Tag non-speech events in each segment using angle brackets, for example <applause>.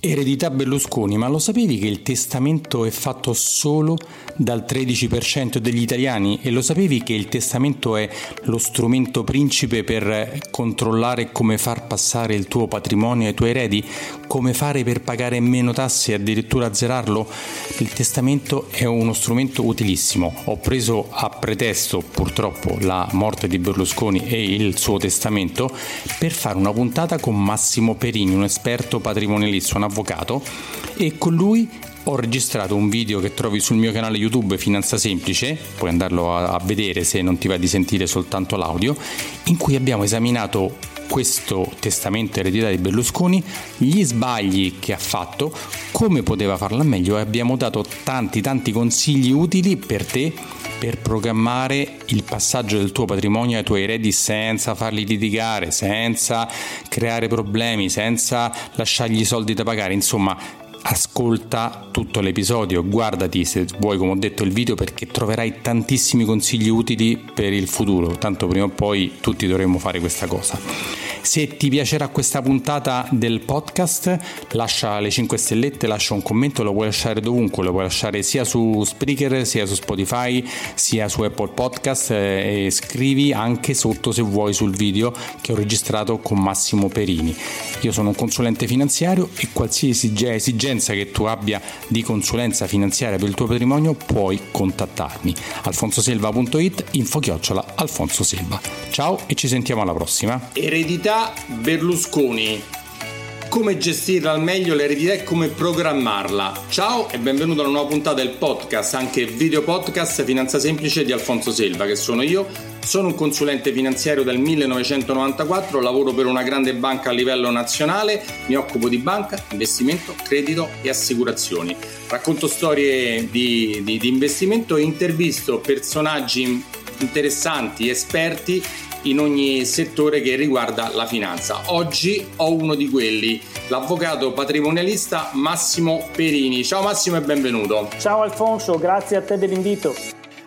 Eredità Berlusconi, ma lo sapevi che il testamento è fatto solo dal 13% degli italiani e lo sapevi che il testamento è lo strumento principe per controllare come far passare il tuo patrimonio ai tuoi eredi, come fare per pagare meno tasse e addirittura azzerarlo? Il testamento è uno strumento utilissimo. Ho preso a pretesto purtroppo la morte di Berlusconi e il suo testamento per fare una puntata con Massimo Perini, un esperto patrimonialista, un avvocato e con lui ho registrato un video che trovi sul mio canale YouTube Finanza Semplice, puoi andarlo a, vedere se non ti va di sentire soltanto l'audio, in cui abbiamo esaminato questo testamento eredità di Berlusconi, gli sbagli che ha fatto, come poteva farla meglio? E abbiamo dato tanti tanti consigli utili per te per programmare il passaggio del tuo patrimonio ai tuoi eredi senza farli litigare, senza creare problemi, senza lasciargli i soldi da pagare, insomma ascolta tutto l'episodio, guardati se vuoi come ho detto il video perché troverai tantissimi consigli utili per il futuro, tanto prima o poi tutti dovremmo fare questa cosa. Se ti piacerà questa puntata del podcast, lascia le 5 stellette, lascia un commento, lo puoi lasciare dovunque, lo puoi lasciare sia su Spreaker, sia su Spotify, sia su Apple Podcast eh, e scrivi anche sotto se vuoi sul video che ho registrato con Massimo Perini. Io sono un consulente finanziario e qualsiasi esigenza che tu abbia di consulenza finanziaria per il tuo patrimonio puoi contattarmi. alfonsoselva.it info chiocciola Alfonso Selva. Ciao e ci sentiamo alla prossima. Eredità Berlusconi. Come gestirla al meglio l'eredità e come programmarla. Ciao e benvenuto alla nuova puntata del podcast, anche video podcast Finanza Semplice di Alfonso Selva, che sono io. Sono un consulente finanziario del 1994, lavoro per una grande banca a livello nazionale, mi occupo di banca, investimento, credito e assicurazioni. Racconto storie di, di, di investimento e intervisto personaggi interessanti, esperti in ogni settore che riguarda la finanza. Oggi ho uno di quelli, l'avvocato patrimonialista Massimo Perini. Ciao Massimo e benvenuto. Ciao Alfonso, grazie a te dell'invito.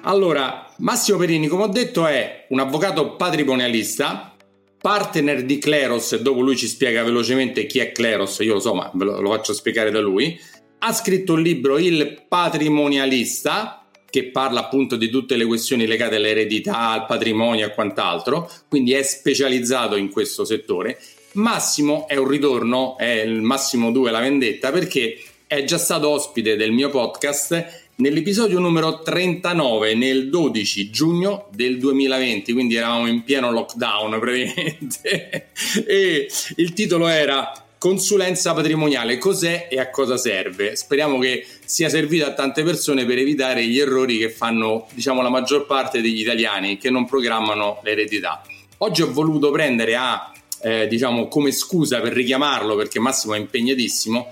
Allora, Massimo Perini, come ho detto, è un avvocato patrimonialista, partner di Cleros, dopo lui ci spiega velocemente chi è Cleros, io lo so, ma ve lo, lo faccio spiegare da lui. Ha scritto un libro, Il patrimonialista, che parla appunto di tutte le questioni legate all'eredità, al patrimonio e quant'altro, quindi è specializzato in questo settore. Massimo è un ritorno, è il Massimo 2 la vendetta, perché è già stato ospite del mio podcast nell'episodio numero 39 nel 12 giugno del 2020, quindi eravamo in pieno lockdown <laughs> praticamente. e il titolo era Consulenza patrimoniale, cos'è e a cosa serve? Speriamo che sia servito a tante persone per evitare gli errori che fanno, diciamo, la maggior parte degli italiani che non programmano l'eredità. Oggi ho voluto prendere a, eh, diciamo, come scusa per richiamarlo, perché Massimo è impegnatissimo,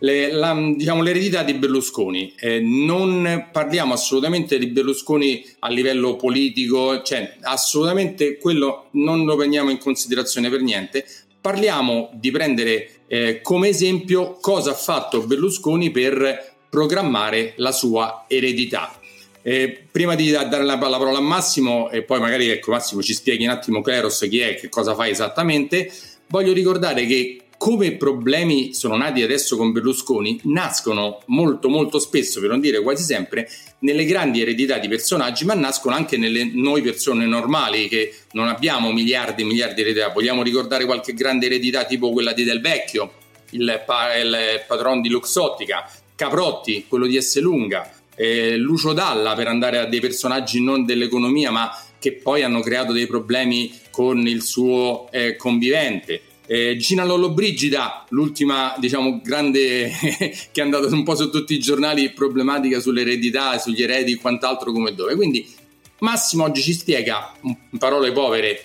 le, la, diciamo, l'eredità di Berlusconi. Eh, non parliamo assolutamente di Berlusconi a livello politico, cioè assolutamente quello non lo prendiamo in considerazione per niente parliamo di prendere eh, come esempio cosa ha fatto Berlusconi per programmare la sua eredità. Eh, prima di dare la, la, parola a Massimo e poi magari ecco, Massimo ci spieghi un attimo Kleros chi è, che cosa fa esattamente, voglio ricordare che come problemi sono nati adesso con Berlusconi nascono molto molto spesso, per non dire quasi sempre, nelle grandi eredità di personaggi, ma nascono anche nelle noi persone normali che non abbiamo miliardi e miliardi di eredità. Vogliamo ricordare qualche grande eredità tipo quella di Del Vecchio, il, pa- il patron di Luxottica, Caprotti, quello di Esselunga, eh, Lucio Dalla per andare a dei personaggi non dell'economia ma che poi hanno creato dei problemi con il suo eh, convivente. Eh, Gina Lollobrigida, l'ultima diciamo grande <laughs> che è andata un po' su tutti i giornali problematica sull'eredità, sugli eredi e quant'altro come dove. Quindi Massimo oggi ci spiega in parole povere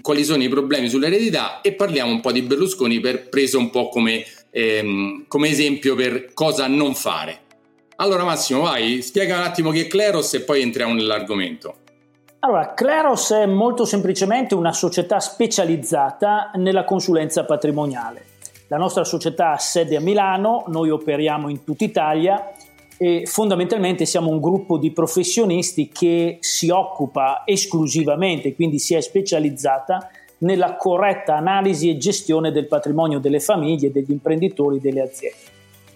quali sono i problemi sull'eredità e parliamo un po' di Berlusconi per preso un po' come, ehm, come esempio per cosa non fare. Allora Massimo vai, spiega un attimo chi è Cleros e poi entriamo nell'argomento. Allora, Cleros è molto semplicemente una società specializzata nella consulenza patrimoniale. La nostra società ha sede a Milano, noi operiamo in tutta Italia e fondamentalmente siamo un gruppo di professionisti che si occupa esclusivamente, quindi si è specializzata nella corretta analisi e gestione del patrimonio delle famiglie, degli imprenditori, delle aziende.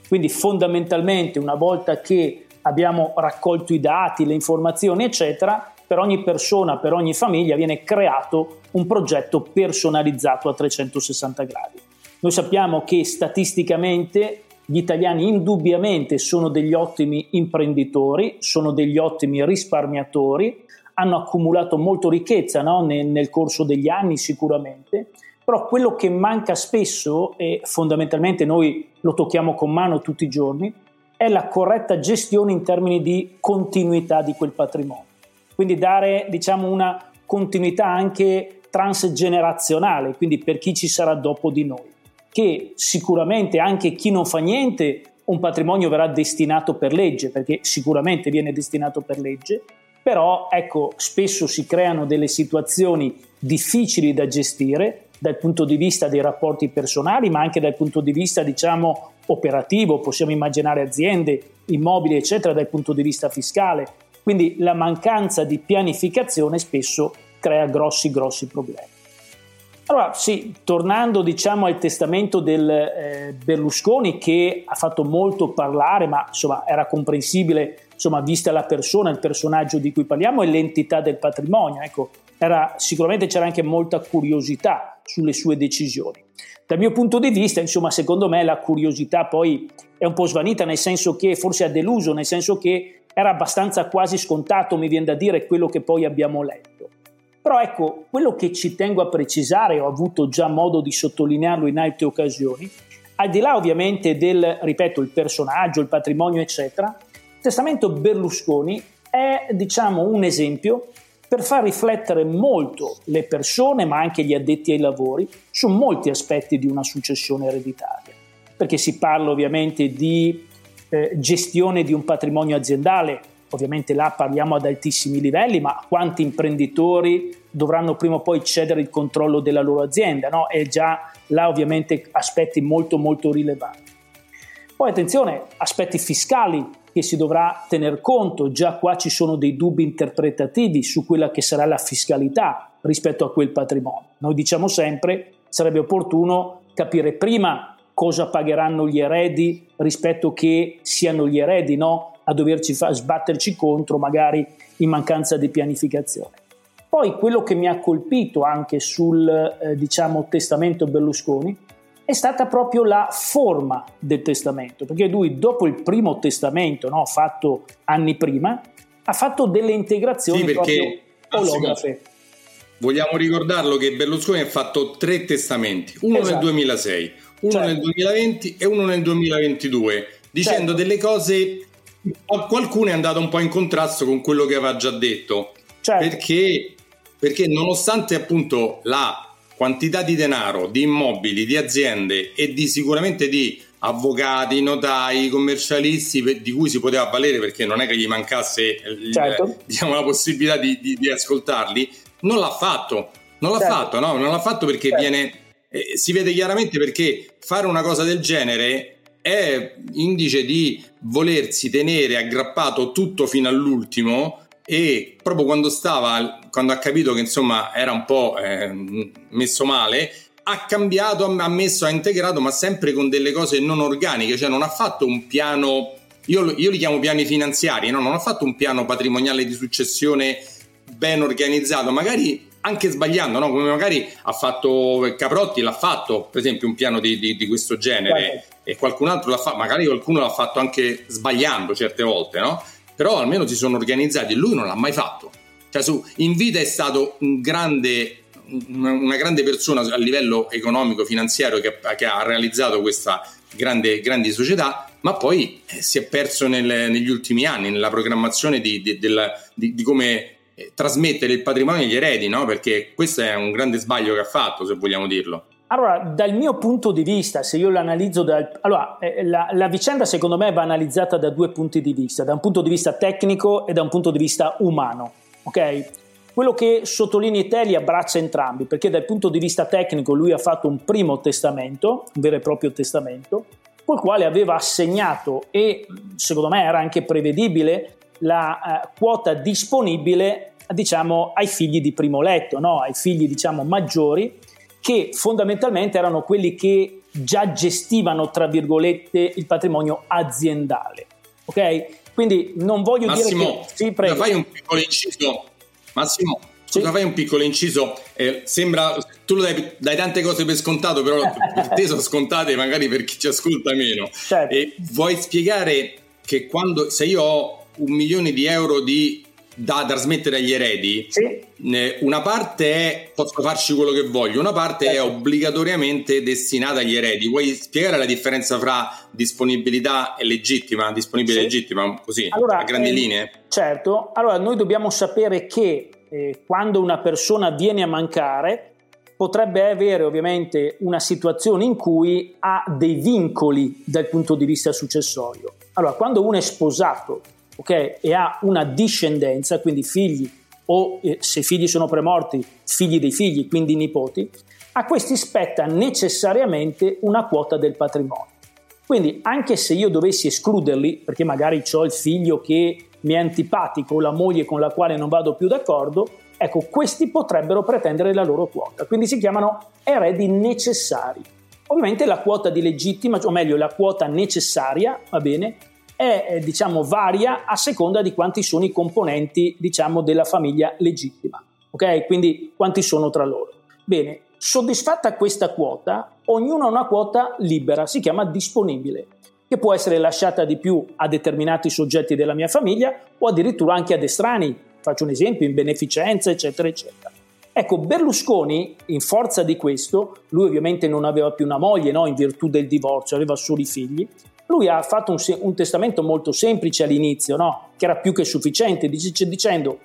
Quindi fondamentalmente una volta che abbiamo raccolto i dati, le informazioni, eccetera, per ogni persona, per ogni famiglia viene creato un progetto personalizzato a 360 gradi. Noi sappiamo che statisticamente gli italiani indubbiamente sono degli ottimi imprenditori, sono degli ottimi risparmiatori, hanno accumulato molto ricchezza no? nel, nel corso degli anni sicuramente, però quello che manca spesso, e fondamentalmente noi lo tocchiamo con mano tutti i giorni, è la corretta gestione in termini di continuità di quel patrimonio. Quindi dare diciamo, una continuità anche transgenerazionale, quindi per chi ci sarà dopo di noi che sicuramente anche chi non fa niente un patrimonio verrà destinato per legge, perché sicuramente viene destinato per legge, però ecco, spesso si creano delle situazioni difficili da gestire dal punto di vista dei rapporti personali, ma anche dal punto di vista, diciamo, operativo, possiamo immaginare aziende, immobili, eccetera, dal punto di vista fiscale. Quindi la mancanza di pianificazione spesso crea grossi, grossi problemi. Allora, sì, tornando diciamo al testamento del eh, Berlusconi che ha fatto molto parlare, ma insomma era comprensibile, insomma, vista la persona, il personaggio di cui parliamo e l'entità del patrimonio, ecco, era, sicuramente c'era anche molta curiosità sulle sue decisioni. Dal mio punto di vista, insomma, secondo me la curiosità poi è un po' svanita, nel senso che forse ha deluso, nel senso che era abbastanza quasi scontato, mi viene da dire, quello che poi abbiamo letto. Però ecco, quello che ci tengo a precisare, ho avuto già modo di sottolinearlo in altre occasioni, al di là ovviamente del, ripeto, il personaggio, il patrimonio, eccetera, il testamento Berlusconi è, diciamo, un esempio per far riflettere molto le persone, ma anche gli addetti ai lavori, su molti aspetti di una successione ereditaria. Perché si parla ovviamente di eh, gestione di un patrimonio aziendale, ovviamente là parliamo ad altissimi livelli, ma quanti imprenditori dovranno prima o poi cedere il controllo della loro azienda, no? E già là ovviamente aspetti molto molto rilevanti. Poi attenzione, aspetti fiscali che si dovrà tener conto, già qua ci sono dei dubbi interpretativi su quella che sarà la fiscalità rispetto a quel patrimonio. Noi diciamo sempre sarebbe opportuno capire prima cosa pagheranno gli eredi rispetto che siano gli eredi no? a doverci fa- sbatterci contro magari in mancanza di pianificazione. Poi quello che mi ha colpito anche sul eh, diciamo, testamento Berlusconi è stata proprio la forma del testamento, perché lui dopo il primo testamento no, fatto anni prima ha fatto delle integrazioni sì, perché, olografe. Vogliamo ricordarlo che Berlusconi ha fatto tre testamenti, uno esatto. nel 2006, uno certo. nel 2020 e uno nel 2022, dicendo certo. delle cose, qualcuno è andato un po' in contrasto con quello che aveva già detto, certo. perché perché nonostante appunto la quantità di denaro, di immobili, di aziende e di sicuramente di avvocati, notai, commercialisti di cui si poteva valere perché non è che gli mancasse certo. diciamo, la possibilità di, di, di, ascoltarli, non l'ha fatto. Non l'ha certo. fatto, no? Non l'ha fatto perché certo. viene. Eh, si vede chiaramente perché fare una cosa del genere è indice di volersi tenere aggrappato tutto fino all'ultimo e proprio quando stava, quando ha capito che insomma era un po' eh, messo male, ha cambiato, ha messo, ha integrato, ma sempre con delle cose non organiche, cioè non ha fatto un piano, io, io li chiamo piani finanziari, no? non ha fatto un piano patrimoniale di successione ben organizzato, magari anche sbagliando, no? come magari ha fatto Caprotti, l'ha fatto per esempio un piano di, di, di questo genere Guarda. e qualcun altro l'ha fatto, magari qualcuno l'ha fatto anche sbagliando certe volte, no? però almeno si sono organizzati e lui non l'ha mai fatto. Cioè, su, in vita è stato un grande, una grande persona a livello economico, finanziario che, che ha realizzato questa grande, grandi società, ma poi eh, si è perso nel, negli ultimi anni nella programmazione di, di, del, di, di come trasmettere il patrimonio agli eredi, no? perché questo è un grande sbaglio che ha fatto, se vogliamo dirlo. Allora, dal mio punto di vista, se io l'analizzo, dal, allora, eh, la, la, vicenda secondo me va analizzata da due punti di vista, da un punto di vista tecnico e da un punto di vista umano, ok? Quello che sottolinea te li abbraccia entrambi, perché dal punto di vista tecnico lui ha fatto un primo testamento, un vero e proprio testamento, col quale aveva assegnato e secondo me era anche prevedibile la eh, quota disponibile diciamo, ai figli di primo letto, no? ai figli diciamo, maggiori, che fondamentalmente erano quelli che già gestivano, tra virgolette, il patrimonio aziendale. Ok? Quindi non voglio Massimo, dire che... Sì, prego. fai un piccolo inciso. Massimo, sì. fai un piccolo inciso. Eh, sembra... Tu lo dai, dai, tante cose per scontato, però per <laughs> te sono scontate magari per chi ci ascolta meno. Certo. E vuoi spiegare che quando... Se io ho un milione di euro di da trasmettere agli eredi, sì. una parte è posso farci quello che voglio, una parte certo. è obbligatoriamente destinata agli eredi. Vuoi spiegare la differenza fra disponibilità e legittima? Disponibile e legittima, così, allora, a grandi eh, linee? Certo, allora noi dobbiamo sapere che eh, quando una persona viene a mancare potrebbe avere ovviamente una situazione in cui ha dei vincoli dal punto di vista successorio. Allora, quando uno è sposato okay, e ha una discendenza, quindi figli o eh, se figli sono premorti, figli dei figli, quindi nipoti, a questi spetta necessariamente una quota del patrimonio. Quindi anche se io dovessi escluderli, perché magari ho il figlio che mi è antipatico la moglie con la quale non vado più d'accordo, ecco, questi potrebbero pretendere la loro quota. Quindi si chiamano eredi necessari. Ovviamente la quota di legittima, o meglio la quota necessaria, va bene, è eh, diciamo varia a seconda di quanti sono i componenti diciamo della famiglia legittima. Ok? Quindi quanti sono tra loro. Bene, soddisfatta questa quota, ognuno ha una quota libera, si chiama disponibile, che può essere lasciata di più a determinati soggetti della mia famiglia o addirittura anche ad estranei, faccio un esempio, in beneficenza, eccetera, eccetera. Ecco, Berlusconi, in forza di questo, lui ovviamente non aveva più una moglie, no? in virtù del divorzio, aveva solo i figli, lui ha fatto un, un testamento molto semplice all'inizio, no? che era più che sufficiente, dice, dicendo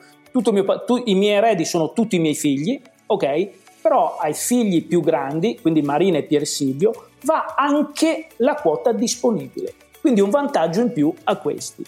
mio, tu, i miei eredi sono tutti i miei figli, ok? Però ai figli più grandi, quindi Marina e Pier Silvio, va anche la quota disponibile. Quindi un vantaggio in più a questi.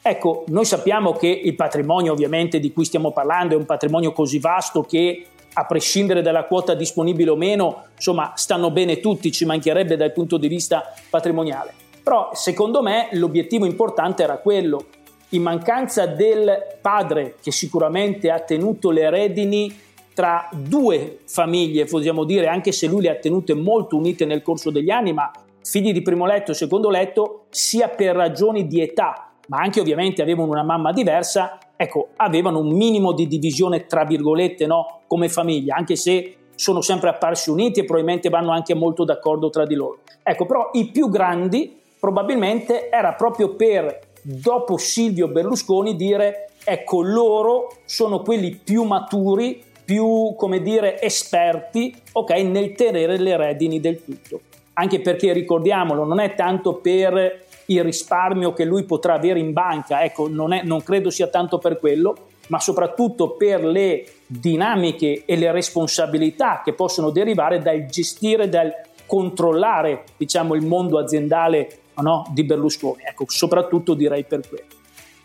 Ecco, noi sappiamo che il patrimonio ovviamente di cui stiamo parlando è un patrimonio così vasto che a prescindere dalla quota disponibile o meno, insomma, stanno bene tutti, ci mancherebbe dal punto di vista patrimoniale. Però secondo me l'obiettivo importante era quello, in mancanza del padre che sicuramente ha tenuto le redini tra due famiglie, possiamo dire, anche se lui le ha tenute molto unite nel corso degli anni, ma figli di primo letto e secondo letto, sia per ragioni di età, ma anche ovviamente avevano una mamma diversa, ecco, avevano un minimo di divisione, tra virgolette, no, come famiglia, anche se sono sempre apparsi uniti e probabilmente vanno anche molto d'accordo tra di loro. Ecco, però i più grandi probabilmente era proprio per, dopo Silvio Berlusconi, dire ecco loro sono quelli più maturi, più come dire esperti ok, nel tenere le redini del tutto. Anche perché ricordiamolo, non è tanto per il risparmio che lui potrà avere in banca, ecco, non, è, non credo sia tanto per quello, ma soprattutto per le dinamiche e le responsabilità che possono derivare dal gestire, dal controllare diciamo, il mondo aziendale no, di Berlusconi. Ecco, soprattutto direi per quello.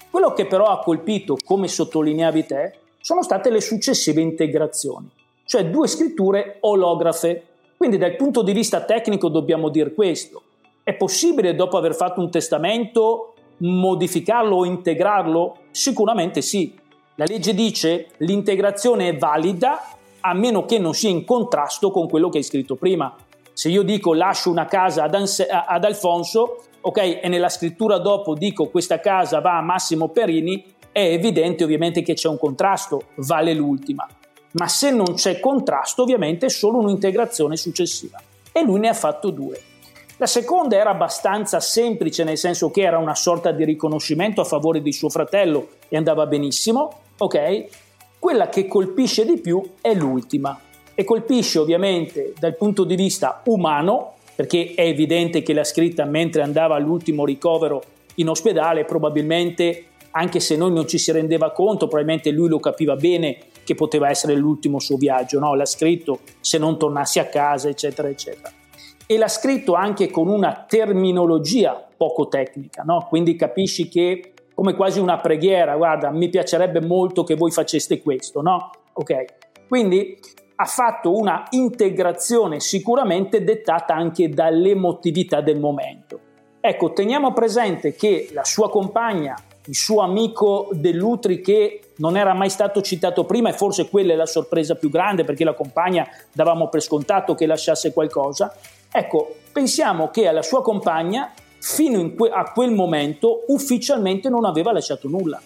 Quello che però ha colpito, come sottolineavi te, sono state le successive integrazioni, cioè due scritture olografe. Quindi dal punto di vista tecnico dobbiamo dire questo. È possibile dopo aver fatto un testamento modificarlo o integrarlo? Sicuramente sì. La legge dice l'integrazione è valida a meno che non sia in contrasto con quello che hai scritto prima. Se io dico lascio una casa ad, Anse- ad Alfonso, ok, e nella scrittura dopo dico questa casa va a Massimo Perini, è evidente ovviamente che c'è un contrasto, vale l'ultima. Ma se non c'è contrasto, ovviamente è solo un'integrazione successiva. E lui ne ha fatto due. La seconda era abbastanza semplice, nel senso che era una sorta di riconoscimento a favore di suo fratello e andava benissimo, ok? Quella che colpisce di più è l'ultima, e colpisce ovviamente dal punto di vista umano, perché è evidente che l'ha scritta mentre andava all'ultimo ricovero in ospedale, probabilmente anche se noi non ci si rendeva conto, probabilmente lui lo capiva bene che poteva essere l'ultimo suo viaggio, no? l'ha scritto se non tornassi a casa, eccetera, eccetera. E l'ha scritto anche con una terminologia poco tecnica, no? quindi capisci che come quasi una preghiera, guarda, mi piacerebbe molto che voi faceste questo, no? Ok, quindi ha fatto una integrazione sicuramente dettata anche dall'emotività del momento. Ecco, teniamo presente che la sua compagna il suo amico Dell'Utri che non era mai stato citato prima e forse quella è la sorpresa più grande perché la compagna davamo per scontato che lasciasse qualcosa. Ecco, pensiamo che alla sua compagna fino que- a quel momento ufficialmente non aveva lasciato nulla.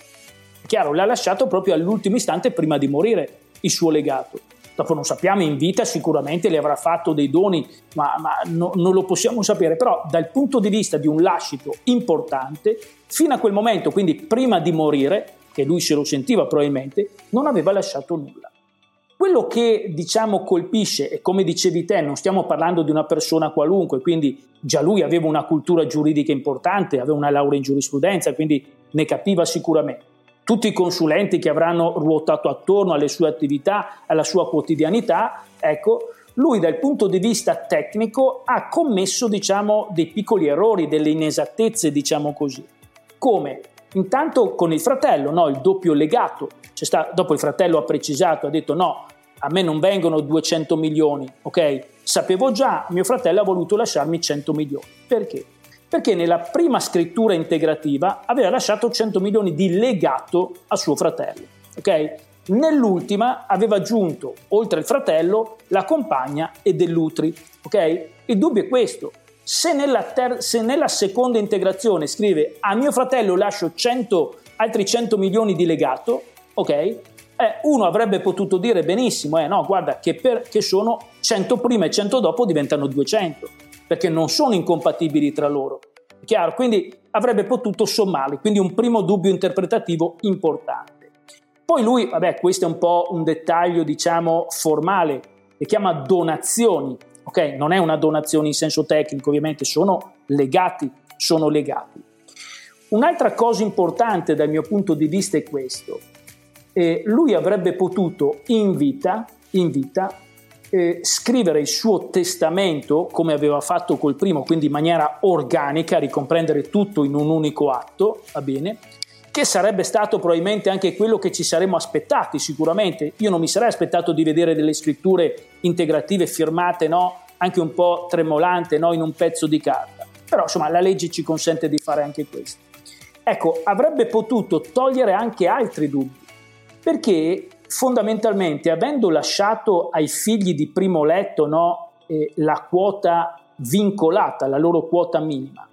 Chiaro, l'ha lasciato proprio all'ultimo istante prima di morire il suo legato. Dopo non sappiamo, in vita sicuramente le avrà fatto dei doni, ma, ma no, non lo possiamo sapere. Però dal punto di vista di un lascito importante, fino a quel momento, quindi prima di morire, che lui se lo sentiva probabilmente, non aveva lasciato nulla. Quello che diciamo colpisce, e come dicevi te, non stiamo parlando di una persona qualunque, quindi già lui aveva una cultura giuridica importante, aveva una laurea in giurisprudenza, quindi ne capiva sicuramente tutti i consulenti che avranno ruotato attorno alle sue attività, alla sua quotidianità, ecco, lui dal punto di vista tecnico ha commesso diciamo, dei piccoli errori, delle inesattezze, diciamo così. Come? Intanto con il fratello, no? il doppio legato. Sta, dopo il fratello ha precisato, ha detto no, a me non vengono 200 milioni, ok? Sapevo già, mio fratello ha voluto lasciarmi 100 milioni. Perché? Perché nella prima scrittura integrativa aveva lasciato 100 milioni di legato a suo fratello. Okay? Nell'ultima aveva aggiunto, oltre al fratello, la compagna e dell'utri. Okay? Il dubbio è questo. Se nella, ter- se nella, seconda integrazione scrive a mio fratello lascio 100, altri 100 milioni di legato, ok? Eh, uno avrebbe potuto dire benissimo, eh, no, guarda che, per, che sono 100 prima e 100 dopo diventano 200 perché non sono incompatibili tra loro. Chiaro? Quindi avrebbe potuto sommarli, quindi un primo dubbio interpretativo importante. Poi lui, vabbè, questo è un po' un dettaglio, diciamo, formale, le chiama donazioni, ok? Non è una donazione in senso tecnico, ovviamente, sono legati, sono legati. Un'altra cosa importante dal mio punto di vista è questo. Eh, lui avrebbe potuto in vita, in vita eh, scrivere il suo testamento come aveva fatto col primo, quindi in maniera organica, ricomprendere tutto in un unico atto, va bene? Che sarebbe stato probabilmente anche quello che ci saremmo aspettati, sicuramente. Io non mi sarei aspettato di vedere delle scritture integrative firmate, no? Anche un po' tremolante, no? In un pezzo di carta. Però insomma la legge ci consente di fare anche questo. Ecco, avrebbe potuto togliere anche altri dubbi, perché fondamentalmente avendo lasciato ai figli di primo letto no, eh, la quota vincolata, la loro quota minima,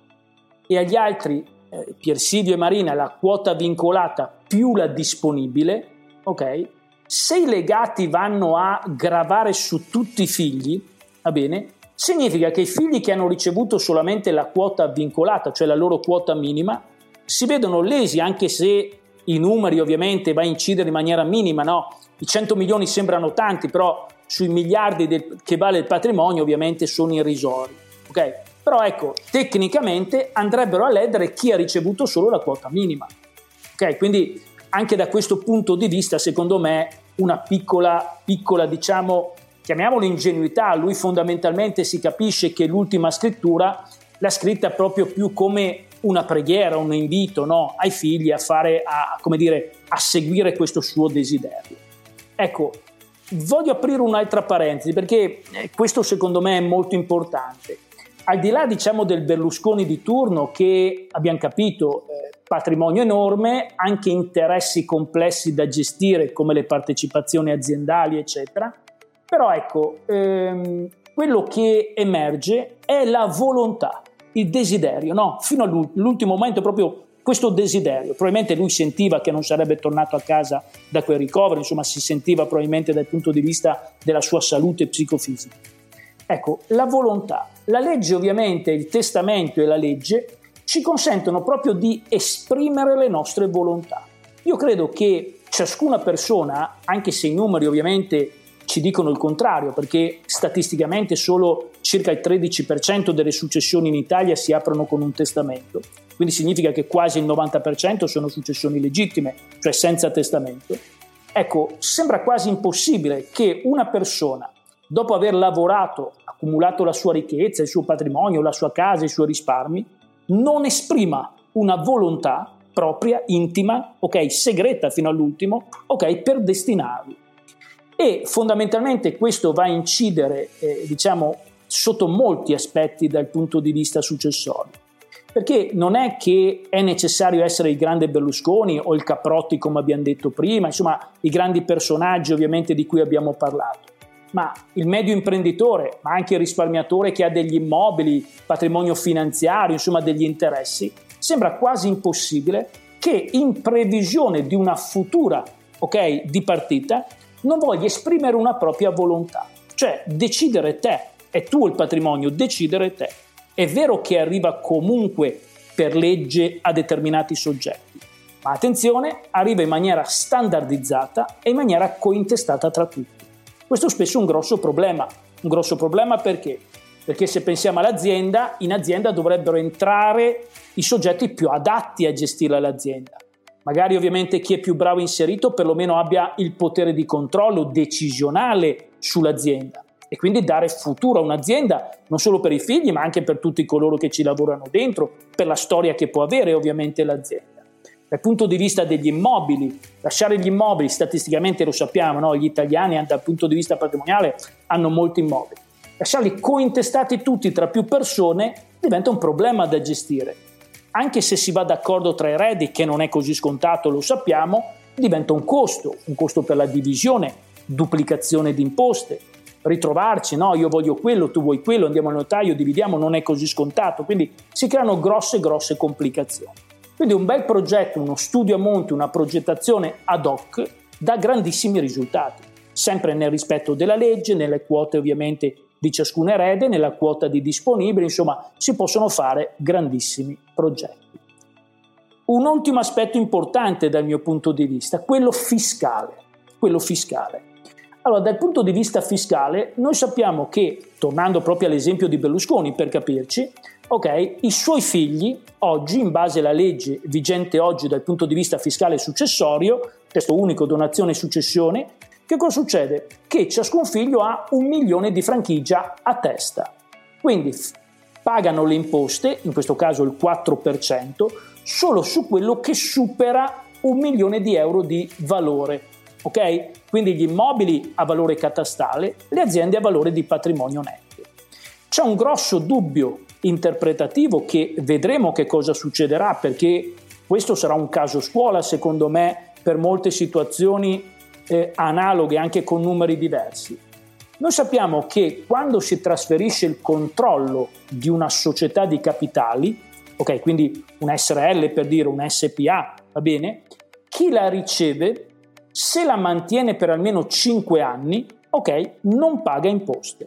e agli altri, eh, Piersilvio e Marina, la quota vincolata più la disponibile, ok? Se i legati vanno a gravare su tutti i figli, va bene, significa che i figli che hanno ricevuto solamente la quota vincolata, cioè la loro quota minima, si vedono lesi anche se i numeri ovviamente va a incidere in maniera minima, no? I 100 milioni sembrano tanti, però sui miliardi del, che vale il patrimonio ovviamente sono irrisori, ok? Però ecco, tecnicamente andrebbero a ledere chi ha ricevuto solo la quota minima, ok? Quindi anche da questo punto di vista, secondo me, una piccola, piccola diciamo, chiamiamolo ingenuità, lui fondamentalmente si capisce che l'ultima scrittura l'ha scritta proprio più come una preghiera, un invito no? ai figli a, fare, a, dire, a seguire questo suo desiderio. Ecco, voglio aprire un'altra parentesi perché eh, questo secondo me è molto importante. Al di là diciamo del Berlusconi di turno che abbiamo capito eh, patrimonio enorme, anche interessi complessi da gestire come le partecipazioni aziendali eccetera, però ecco, ehm, quello che emerge è la volontà il desiderio, no? Fino all'ultimo momento proprio questo desiderio. Probabilmente lui sentiva che non sarebbe tornato a casa da quel ricovero, insomma si sentiva probabilmente dal punto di vista della sua salute psicofisica. Ecco, la volontà. La legge ovviamente, il testamento e la legge ci consentono proprio di esprimere le nostre volontà. Io credo che ciascuna persona, anche se i numeri ovviamente ci dicono il contrario, perché statisticamente solo circa il 13% delle successioni in Italia si aprono con un testamento, quindi significa che quasi il 90% sono successioni legittime, cioè senza testamento. Ecco, sembra quasi impossibile che una persona, dopo aver lavorato, accumulato la sua ricchezza, il suo patrimonio, la sua casa, i suoi risparmi, non esprima una volontà propria, intima, ok, segreta fino all'ultimo, ok, per destinarli e fondamentalmente questo va a incidere, eh, diciamo, sotto molti aspetti dal punto di vista successorio. perché non è che è necessario essere il grande Berlusconi o il Caprotti come abbiamo detto prima, insomma i grandi personaggi ovviamente di cui abbiamo parlato, ma il medio imprenditore, ma anche il risparmiatore che ha degli immobili, patrimonio finanziario, insomma degli interessi, sembra quasi impossibile che in previsione di una futura okay, di partita non voglia esprimere una propria volontà, cioè decidere te, è tuo il patrimonio, decidere te. È vero che arriva comunque per legge a determinati soggetti, ma attenzione, arriva in maniera standardizzata e in maniera cointestata tra tutti. Questo spesso è un grosso problema. Un grosso problema perché? Perché se pensiamo all'azienda, in azienda dovrebbero entrare i soggetti più adatti a gestire l'azienda. Magari ovviamente chi è più bravo inserito perlomeno abbia il potere di controllo decisionale sull'azienda e quindi dare futuro a un'azienda non solo per i figli ma anche per tutti coloro che ci lavorano dentro, per la storia che può avere ovviamente l'azienda. Dal punto di vista degli immobili, lasciare gli immobili, statisticamente lo sappiamo, no? gli italiani dal punto di vista patrimoniale hanno molti immobili, lasciarli cointestati tutti tra più persone diventa un problema da gestire. Anche se si va d'accordo tra eredi, che non è così scontato, lo sappiamo, diventa un costo, un costo per la divisione, duplicazione di imposte, ritrovarci, no? Io voglio quello, tu vuoi quello, andiamo al notaio, dividiamo, non è così scontato, quindi si creano grosse, grosse complicazioni. Quindi un bel progetto, uno studio a monte, una progettazione ad hoc dà grandissimi risultati, sempre nel rispetto della legge, nelle quote ovviamente di ciascun erede, nella quota di disponibili, insomma si possono fare grandissimi progetti. Un ultimo aspetto importante dal mio punto di vista, quello fiscale. Quello fiscale. Allora, dal punto di vista fiscale, noi sappiamo che, tornando proprio all'esempio di Berlusconi per capirci, ok, i suoi figli oggi, in base alla legge vigente oggi dal punto di vista fiscale successorio, testo unico, donazione e successione, che cosa succede? Che ciascun figlio ha un milione di franchigia a testa. Quindi pagano le imposte, in questo caso il 4%, solo su quello che supera un milione di euro di valore. Ok? Quindi gli immobili a valore catastale, le aziende a valore di patrimonio netto. C'è un grosso dubbio interpretativo che vedremo che cosa succederà perché questo sarà un caso scuola secondo me per molte situazioni eh, analoghe anche con numeri diversi. Noi sappiamo che quando si trasferisce il controllo di una società di capitali, ok, quindi un SRL per dire un SPA, va bene, chi la riceve, se la mantiene per almeno 5 anni, ok, non paga imposte.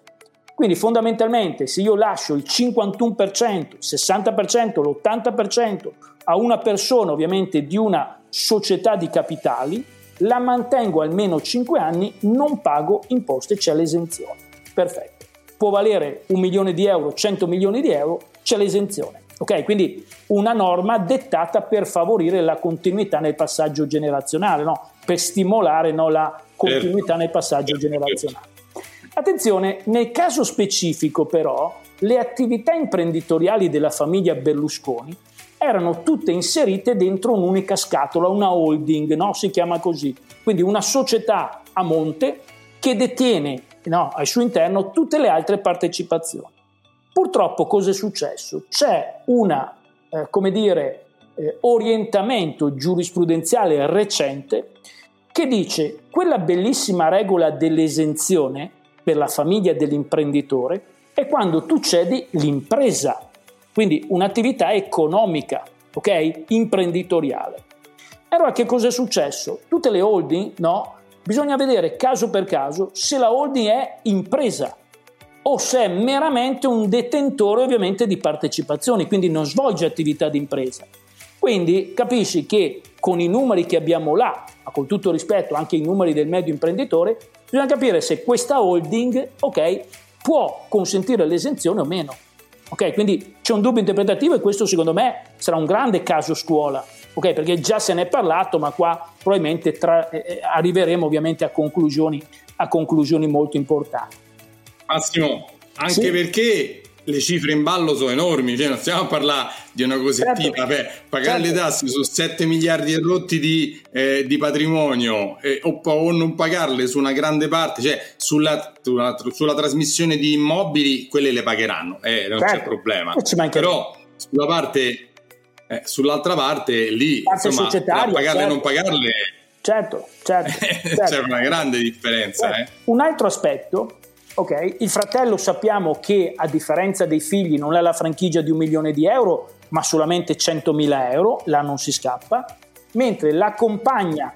Quindi fondamentalmente se io lascio il 51%, il 60%, l'80% a una persona ovviamente di una società di capitali, la mantengo almeno 5 anni, non pago imposte, c'è l'esenzione. Perfetto. Può valere un milione di euro, 100 milioni di euro, c'è l'esenzione. Ok, quindi una norma dettata per favorire la continuità nel passaggio generazionale, no? Per stimolare no, la continuità nel passaggio generazionale. Attenzione, nel caso specifico però, le attività imprenditoriali della famiglia Berlusconi erano tutte inserite dentro un'unica scatola, una holding, no? si chiama così. Quindi una società a monte che detiene no, al suo interno tutte le altre partecipazioni. Purtroppo cosa è successo? C'è un eh, eh, orientamento giurisprudenziale recente che dice quella bellissima regola dell'esenzione per la famiglia dell'imprenditore è quando tu cedi l'impresa quindi un'attività economica, ok? Imprenditoriale. Allora che cosa è successo? Tutte le holding, no? Bisogna vedere caso per caso se la holding è impresa o se è meramente un detentore ovviamente di partecipazioni, quindi non svolge attività di impresa. Quindi capisci che con i numeri che abbiamo là, ma con tutto rispetto anche i numeri del medio imprenditore, bisogna capire se questa holding, ok, può consentire l'esenzione o meno. Ok, quindi c'è un dubbio interpretativo e questo secondo me sarà un grande caso scuola, ok, perché già se ne è parlato, ma qua probabilmente tra, eh, eh arriveremo ovviamente a conclusioni, a conclusioni molto importanti. Massimo, anche sì? perché le cifre in ballo sono enormi, cioè non stiamo a parlare di una cosettina, certo. Beh, pagare certo. le tasse su 7 miliardi e rotti di, eh, di patrimonio eh, o, o, non pagarle su una grande parte, cioè sulla, sulla, sulla trasmissione di immobili, quelle le pagheranno, eh, non certo. c'è problema. Però sulla parte eh, sull'altra parte lì parte insomma, pagarle certo. e non pagarle certo, certo, <laughs> certo. c'è una grande differenza certo. eh. un altro aspetto ok il fratello sappiamo che a differenza dei figli non ha la franchigia di un milione di euro ma solamente 100.000 euro là non si scappa mentre la compagna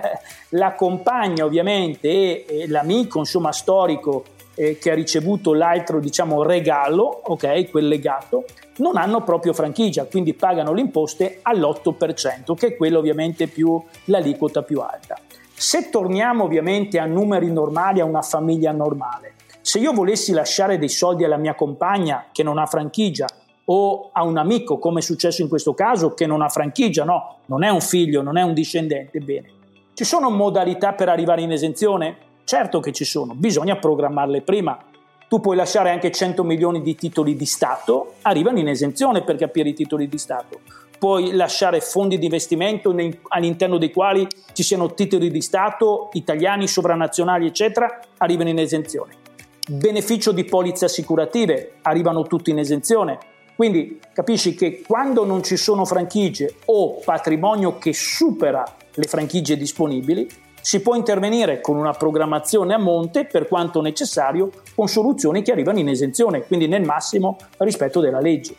<laughs> la compagna ovviamente e, e l'amico insomma storico eh, che ha ricevuto l'altro diciamo regalo, ok, quel legato, non hanno proprio franchigia, quindi pagano le imposte all'8%, che è quella ovviamente più l'aliquota più alta. Se torniamo ovviamente a numeri normali, a una famiglia normale, se io volessi lasciare dei soldi alla mia compagna che non ha franchigia o a un amico, come è successo in questo caso, che non ha franchigia, no, non è un figlio, non è un discendente, bene. Ci sono modalità per arrivare in esenzione? Certo che ci sono, bisogna programmarle prima. Tu puoi lasciare anche 100 milioni di titoli di Stato, arrivano in esenzione per capire i titoli di Stato. Puoi lasciare fondi di investimento all'interno dei quali ci siano titoli di Stato italiani, sovranazionali, eccetera, arrivano in esenzione. Beneficio di polizze assicurative, arrivano tutti in esenzione. Quindi capisci che quando non ci sono franchigie o patrimonio che supera le franchigie disponibili, si può intervenire con una programmazione a monte per quanto necessario con soluzioni che arrivano in esenzione, quindi nel massimo rispetto della legge.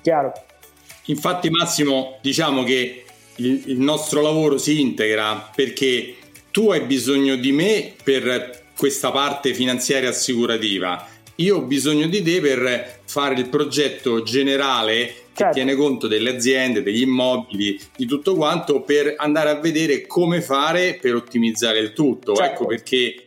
Chiaro? Infatti Massimo, diciamo che il, il nostro lavoro si integra perché tu hai bisogno di me per questa parte finanziaria assicurativa io ho bisogno di te per fare il progetto generale che certo. tiene conto delle aziende, degli immobili, di tutto quanto per andare a vedere come fare per ottimizzare il tutto. Certo. Ecco perché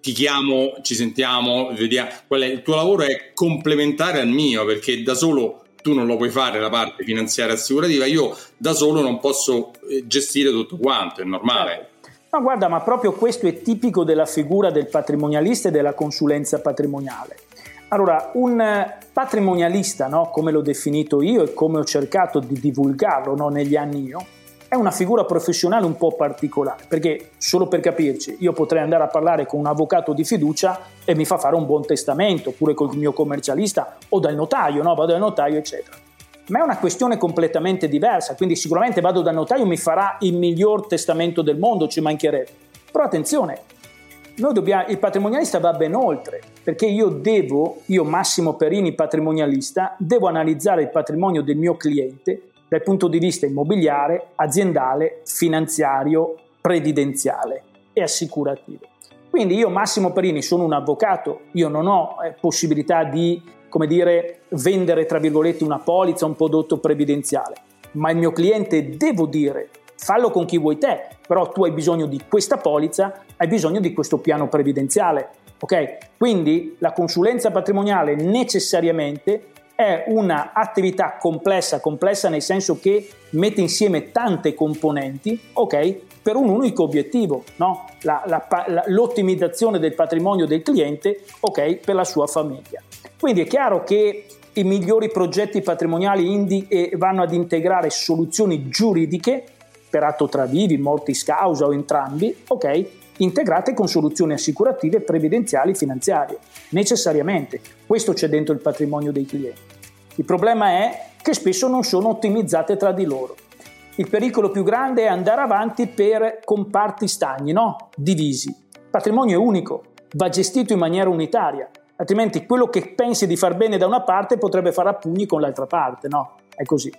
ti chiamo, ci sentiamo, vediamo. il tuo lavoro è complementare al mio perché da solo tu non lo puoi fare la parte finanziaria assicurativa, io da solo non posso eh, gestire tutto quanto, è normale. Certo. Ma guarda, ma proprio questo è tipico della figura del patrimonialista e della consulenza patrimoniale. Allora, un patrimonialista, no, come l'ho definito io e come ho cercato di divulgarlo no, negli anni io, è una figura professionale un po' particolare, perché solo per capirci, io potrei andare a parlare con un avvocato di fiducia e mi fa fare un buon testamento, oppure col mio commercialista o dal notaio, no? vado dal notaio, eccetera. Ma è una questione completamente diversa, quindi sicuramente vado dal notaio e mi farà il miglior testamento del mondo, ci mancherebbe. Però attenzione, dobbiamo, il patrimonialista va ben oltre, perché io devo, io Massimo Perini patrimonialista, devo analizzare il patrimonio del mio cliente dal punto di vista immobiliare, aziendale, finanziario, previdenziale e assicurativo. Quindi io Massimo Perini sono un avvocato, io non ho eh, possibilità di, come dire, vendere tra virgolette una polizza, un prodotto previdenziale, ma il mio cliente devo dire fallo con chi vuoi te, però tu hai bisogno di questa polizza, hai bisogno di questo piano previdenziale. Ok? Quindi la consulenza patrimoniale necessariamente è un'attività complessa, complessa nel senso che mette insieme tante componenti, ok? Per un unico obiettivo, no? la, la, la, l'ottimizzazione del patrimonio del cliente, ok? Per la sua famiglia. Quindi è chiaro che i migliori progetti patrimoniali indi- eh, vanno ad integrare soluzioni giuridiche per atto tra vivi, mortis causa o entrambi, ok? integrate con soluzioni assicurative, previdenziali finanziarie. Necessariamente. Questo c'è dentro il patrimonio dei clienti. Il problema è che spesso non sono ottimizzate tra di loro. Il pericolo più grande è andare avanti per comparti stagni, no? divisi. Il patrimonio è unico, va gestito in maniera unitaria, altrimenti quello che pensi di far bene da una parte potrebbe fare a pugni con l'altra parte, no? È così.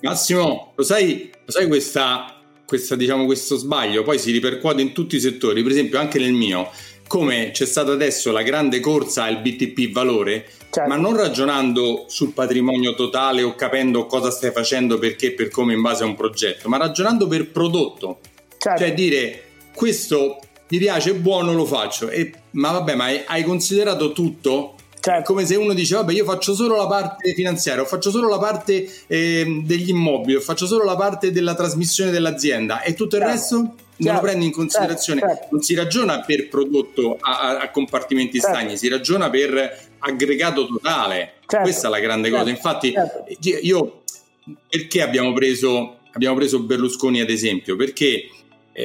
Massimo, lo sai, lo sai questa, questa, diciamo, questo sbaglio poi si ripercuote in tutti i settori, per esempio anche nel mio, come c'è stata adesso la grande corsa al BTP valore, certo. ma non ragionando sul patrimonio totale o capendo cosa stai facendo perché per come in base a un progetto, ma ragionando per prodotto. Certo. Cioè dire questo mi piace, è buono, lo faccio. E, ma vabbè, ma hai, hai considerato tutto? Cioè, come se uno dice, vabbè, io faccio solo la parte finanziaria, o faccio solo la parte eh, degli immobili, o faccio solo la parte della trasmissione dell'azienda e tutto il certo. resto non certo. lo prendi in considerazione. Certo. Non si ragiona per prodotto a, a compartimenti certo. stagni, si ragiona per aggregato totale. Certo. Questa è la grande cosa. Certo. Infatti, io perché abbiamo preso, abbiamo preso Berlusconi ad esempio? Perché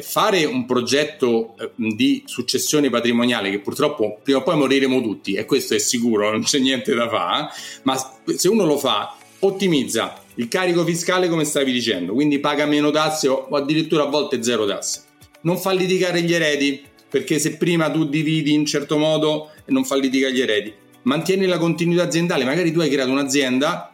fare un progetto eh, di successione patrimoniale che purtroppo prima o poi moriremo tutti e questo è sicuro, non c'è niente da fare, ma se uno lo fa ottimizza il carico fiscale come stavi dicendo, quindi paga meno tasse o addirittura a volte zero tasse. Non fa litigare gli eredi, perché se prima tu dividi in certo modo non fa litigare gli eredi. Mantieni la continuità aziendale, magari tu hai creato un'azienda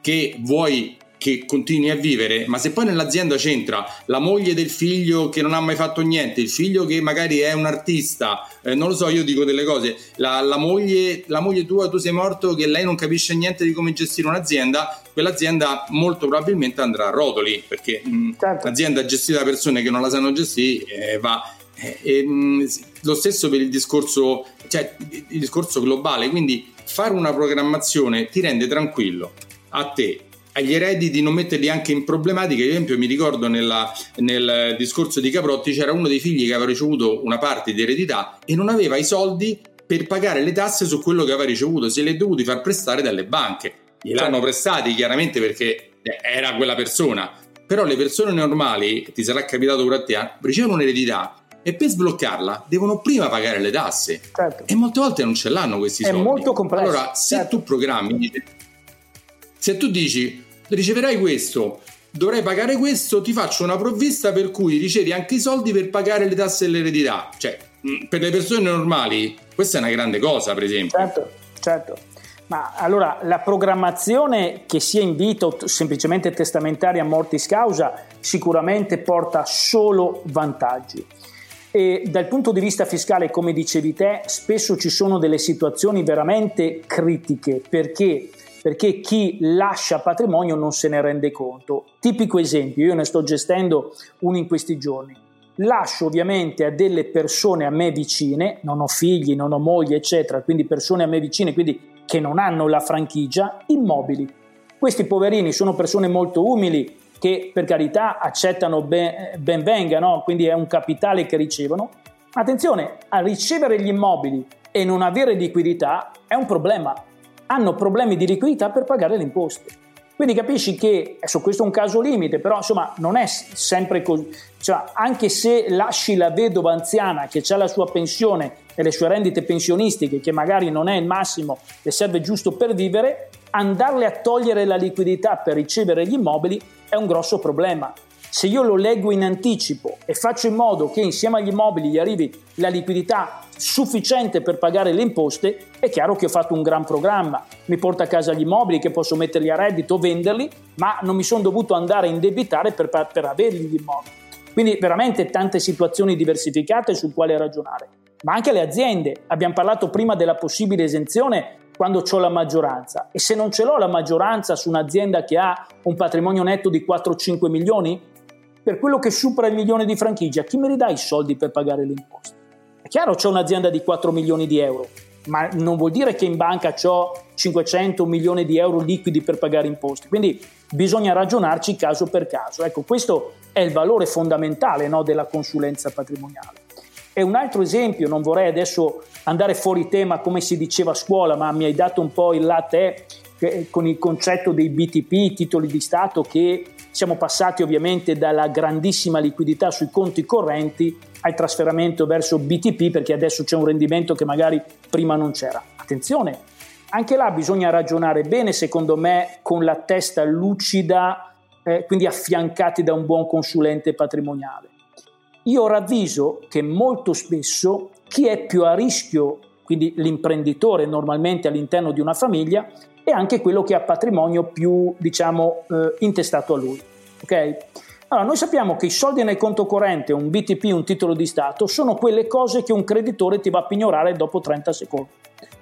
che vuoi che continui a vivere, ma se poi nell'azienda c'entra la moglie del figlio che non ha mai fatto niente, il figlio che magari è un artista, eh, non lo so, io dico delle cose, la, la, moglie, la moglie tua, tu sei morto, che lei non capisce niente di come gestire un'azienda, quell'azienda molto probabilmente andrà a rotoli, perché mh, mm, certo. l'azienda gestita da persone che non la sanno gestire eh, va... Eh, mh, mm, lo stesso per il discorso, cioè, il discorso globale, quindi fare una programmazione ti rende tranquillo a te agli eredi di non metterli anche in problematica. Ad esempio, mi ricordo nella, nel discorso di Caprotti c'era uno dei figli che aveva ricevuto una parte di eredità e non aveva i soldi per pagare le tasse su quello che aveva ricevuto, se li è dovuti far prestare dalle banche. Gliel'hanno certo. prestati chiaramente perché era quella persona. Però le persone normali, ti sarà capitato pure a te, ricevono un'eredità e per sbloccarla devono prima pagare le tasse. Certo. E molte volte non ce l'hanno questi è soldi. È molto complesso. Allora, se certo. tu programmi, se tu dici riceverai questo, dovrai pagare questo, ti faccio una provvista per cui ricevi anche i soldi per pagare le tasse dell'eredità. Cioè, mm, per le persone normali, questa è una grande cosa, per esempio. Certo, certo. Ma allora la programmazione che sia in vita semplicemente testamentaria mortis causa sicuramente porta solo vantaggi. E dal punto di vista fiscale, come dicevi te, spesso ci sono delle situazioni veramente critiche perché perché chi lascia patrimonio non se ne rende conto. Tipico esempio, io ne sto gestendo uno in questi giorni. Lascio ovviamente a delle persone a me vicine, non ho figli, non ho moglie, eccetera, quindi persone a me vicine, quindi che non hanno la franchigia, immobili. Questi poverini sono persone molto umili che per carità accettano ben, ben venga, no? quindi è un capitale che ricevono. Attenzione, a ricevere gli immobili e non avere liquidità è un problema, hanno problemi di liquidità per pagare le imposte. Quindi capisci che, adesso questo è un caso limite, però insomma non è sempre così, cioè, anche se lasci la vedova anziana che ha la sua pensione e le sue rendite pensionistiche, che magari non è il massimo, le serve giusto per vivere, andarle a togliere la liquidità per ricevere gli immobili è un grosso problema. Se io lo leggo in anticipo e faccio in modo che insieme agli immobili gli arrivi la liquidità sufficiente per pagare le imposte, è chiaro che ho fatto un gran programma. Mi porta a casa gli immobili che posso metterli a reddito, venderli, ma non mi sono dovuto andare a indebitare per, per averli gli immobili. Quindi veramente tante situazioni diversificate sul quale ragionare. Ma anche le aziende. Abbiamo parlato prima della possibile esenzione quando ho la maggioranza. E se non ce l'ho la maggioranza su un'azienda che ha un patrimonio netto di 4-5 milioni, per quello che supera il milione di franchigia, chi me li dà i soldi per pagare le imposte? È chiaro, c'è un'azienda di 4 milioni di euro, ma non vuol dire che in banca ho 500 milioni di euro liquidi per pagare imposte. Quindi bisogna ragionarci caso per caso. Ecco, questo è il valore fondamentale no, della consulenza patrimoniale. E un altro esempio, non vorrei adesso andare fuori tema come si diceva a scuola, ma mi hai dato un po' il latte con il concetto dei BTP, titoli di Stato, che siamo passati ovviamente dalla grandissima liquidità sui conti correnti al trasferimento verso BTP perché adesso c'è un rendimento che magari prima non c'era. Attenzione, anche là bisogna ragionare bene, secondo me, con la testa lucida, eh, quindi affiancati da un buon consulente patrimoniale. Io ravviso che molto spesso chi è più a rischio, quindi l'imprenditore normalmente all'interno di una famiglia, e anche quello che ha patrimonio più, diciamo, eh, intestato a lui. Okay? Allora, noi sappiamo che i soldi nel conto corrente, un BTP, un titolo di Stato, sono quelle cose che un creditore ti va a pignorare dopo 30 secondi.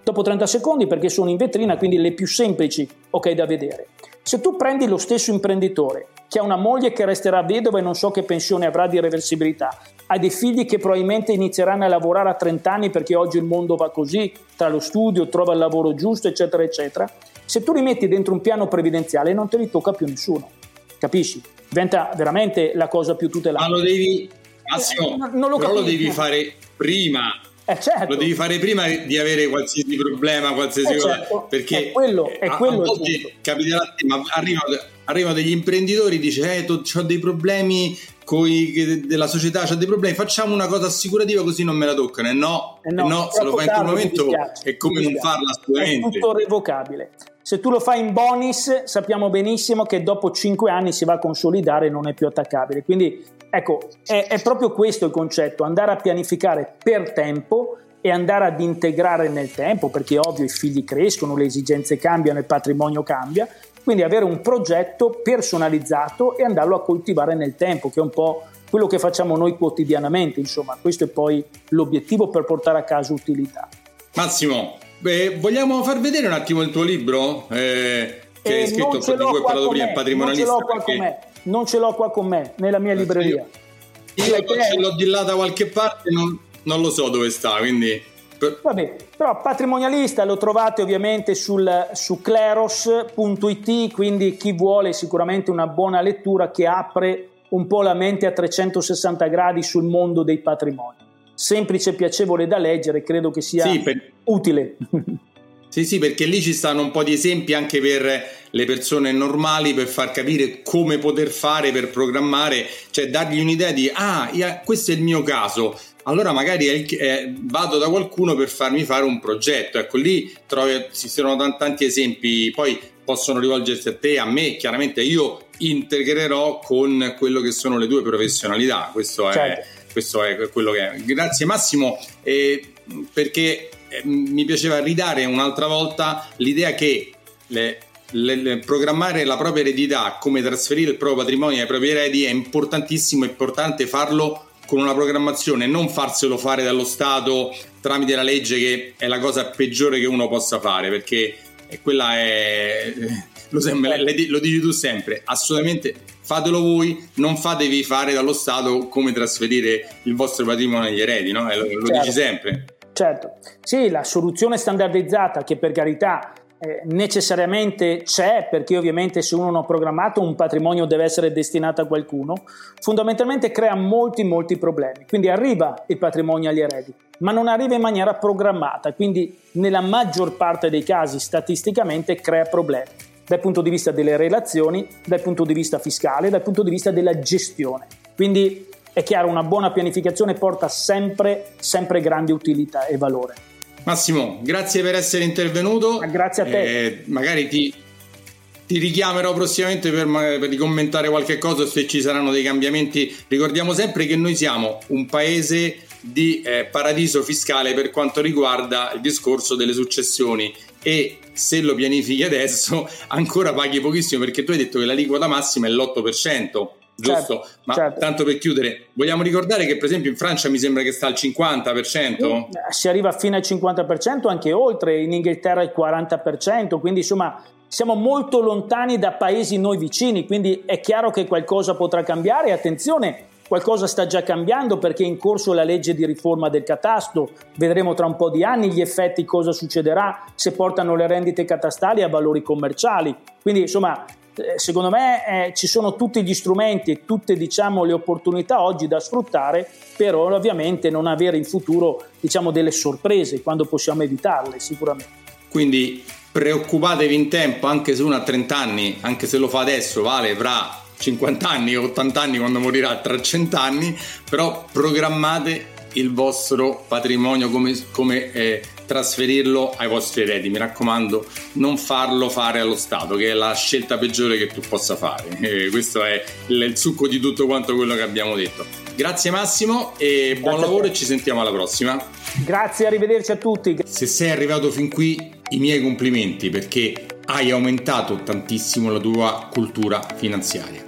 Dopo 30 secondi perché sono in vetrina, quindi le più semplici, ok, da vedere. Se tu prendi lo stesso imprenditore che ha una moglie che resterà vedova e non so che pensione avrà di reversibilità, ha dei figli che probabilmente inizieranno a lavorare a 30 anni perché oggi il mondo va così, tra lo studio, trova il lavoro giusto, eccetera, eccetera, se tu li metti dentro un piano previdenziale non te li tocca più nessuno, capisci? Diventa veramente la cosa più tutelata. Ma lo devi, Massimo, eh, non lo però lo devi fare prima. Eh certo. Lo devi fare prima di avere qualsiasi problema, qualsiasi eh cosa. Certo. Perché è quello, è quello a, a volte capiterà, ma arrivano, arrivano, degli imprenditori dice eh, ho dei problemi coi, della società, ho dei problemi, facciamo una cosa assicurativa così non me la toccano. E no, eh no, no se lo fai in quel momento è come non farla assolutamente. È tutto revocabile. Se tu lo fai in bonus, sappiamo benissimo che dopo 5 anni si va a consolidare e non è più attaccabile. Quindi ecco, è, è proprio questo il concetto, andare a pianificare per tempo e andare ad integrare nel tempo, perché è ovvio i figli crescono, le esigenze cambiano, il patrimonio cambia, quindi avere un progetto personalizzato e andarlo a coltivare nel tempo, che è un po' quello che facciamo noi quotidianamente, insomma, questo è poi l'obiettivo per portare a casa utilità. Massimo, beh, vogliamo far vedere un attimo il tuo libro? Eh, che hai scritto, di cui hai parlato prima, il patrimonialista. Non ce l'ho qua con me, non ce l'ho qua con me, nella mia libreria. Io, io ce l'ho di là da qualche parte, non, non lo so dove sta, quindi Vabbè, però patrimonialista lo trovate ovviamente sul, su cleros.it, quindi chi vuole sicuramente una buona lettura che apre un po' la mente a 360 gradi sul mondo dei patrimoni. Semplice e piacevole da leggere, credo che sia sì, per... utile. <laughs> Sì, sì, perché lì ci stanno un po' di esempi anche per le persone normali per far capire come poter fare per programmare, cioè dargli un'idea di ah, questo è il mio caso, allora magari eh, vado da qualcuno per farmi fare un progetto. Ecco, lì trovi, ci sono tanti esempi, poi possono rivolgersi a te, a me, chiaramente io integrerò con quello che sono le tue professionalità. Questo è, certo. questo è quello che è. Grazie Massimo, eh, perché mi piaceva ridare un'altra volta l'idea che le, le, le, programmare la propria eredità, come trasferire il proprio patrimonio ai propri eredi è importantissimo, è importante farlo con una programmazione, non farselo fare dallo Stato tramite la legge che è la cosa peggiore che uno possa fare, perché quella è... Lo, sempre, lo dici tu sempre, assolutamente fatelo voi, non fatevi fare dallo Stato come trasferire il vostro patrimonio agli eredi, no? lo, lo certo. dici sempre. Certo, sì, la soluzione standardizzata che per carità eh, necessariamente c'è perché ovviamente se uno non ha programmato un patrimonio deve essere destinato a qualcuno, fondamentalmente crea molti molti problemi. Quindi arriva il patrimonio agli eredi, ma non arriva in maniera programmata, quindi nella maggior parte dei casi statisticamente crea problemi dal punto di vista delle relazioni, dal punto di vista fiscale, dal punto di vista della gestione. Quindi è chiaro, una buona pianificazione porta sempre, sempre grande utilità e valore. Massimo, grazie per essere intervenuto. Grazie a te. Eh, magari ti, ti, richiamerò prossimamente per, per commentare qualche cosa se ci saranno dei cambiamenti. Ricordiamo sempre che noi siamo un paese di eh, paradiso fiscale per quanto riguarda il discorso delle successioni e se lo pianifichi adesso <laughs> ancora paghi pochissimo perché tu hai detto che la liquida massima è l'8% giusto? Certo, Ma certo. tanto per chiudere, vogliamo ricordare che per esempio in Francia mi sembra che sta al 50%? Si arriva fino al 50%, anche oltre, in Inghilterra il 40%, quindi insomma siamo molto lontani da paesi noi vicini, quindi è chiaro che qualcosa potrà cambiare. Attenzione, qualcosa sta già cambiando perché è in corso la legge di riforma del catasto, vedremo tra un po' di anni gli effetti, cosa succederà se portano le rendite catastali a valori commerciali. Quindi insomma secondo me eh, ci sono tutti gli strumenti e tutte diciamo, le opportunità oggi da sfruttare per ovviamente non avere in futuro diciamo, delle sorprese quando possiamo evitarle sicuramente. Quindi preoccupatevi in tempo anche se uno ha 30 anni, anche se lo fa adesso, vale fra 50 anni o 80 anni quando morirà tra 100 anni, però programmate il vostro patrimonio come, come eh, trasferirlo ai vostri eredi. Mi raccomando, non farlo fare allo Stato, che è la scelta peggiore che tu possa fare. <laughs> Eh, questo è il, il, succo di tutto quanto quello che abbiamo detto. Grazie Massimo e Grazie buon lavoro e ci sentiamo alla prossima. Grazie, arrivederci a tutti. Se sei arrivato fin qui, i miei complimenti perché hai aumentato tantissimo la tua cultura finanziaria.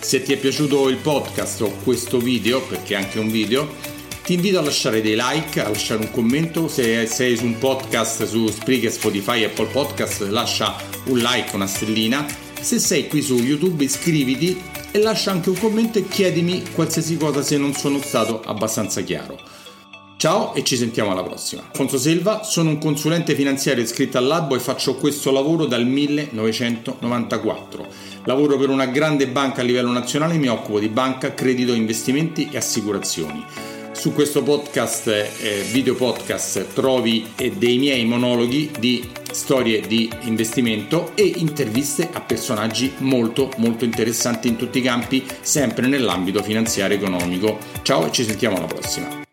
Se ti è piaciuto il podcast o questo video, perché è anche un video, ti invito a lasciare dei like, a lasciare un commento. Se sei su un podcast su Spreaker, Spotify, Apple Podcast, lascia un like, una stellina. Se sei qui su YouTube, iscriviti e lascia anche un commento e chiedimi qualsiasi cosa se non sono stato abbastanza chiaro. Ciao e ci sentiamo alla prossima. Alfonso Silva, sono un consulente finanziario iscritto al Labbo e faccio questo lavoro dal 1994. Lavoro per una grande banca a livello nazionale e mi occupo di banca, credito, investimenti e assicurazioni. Su questo podcast, eh, video podcast, trovi eh, dei miei monologhi di storie di investimento e interviste a personaggi molto molto interessanti in tutti i campi, sempre nell'ambito finanziario economico. Ciao e ci sentiamo alla prossima.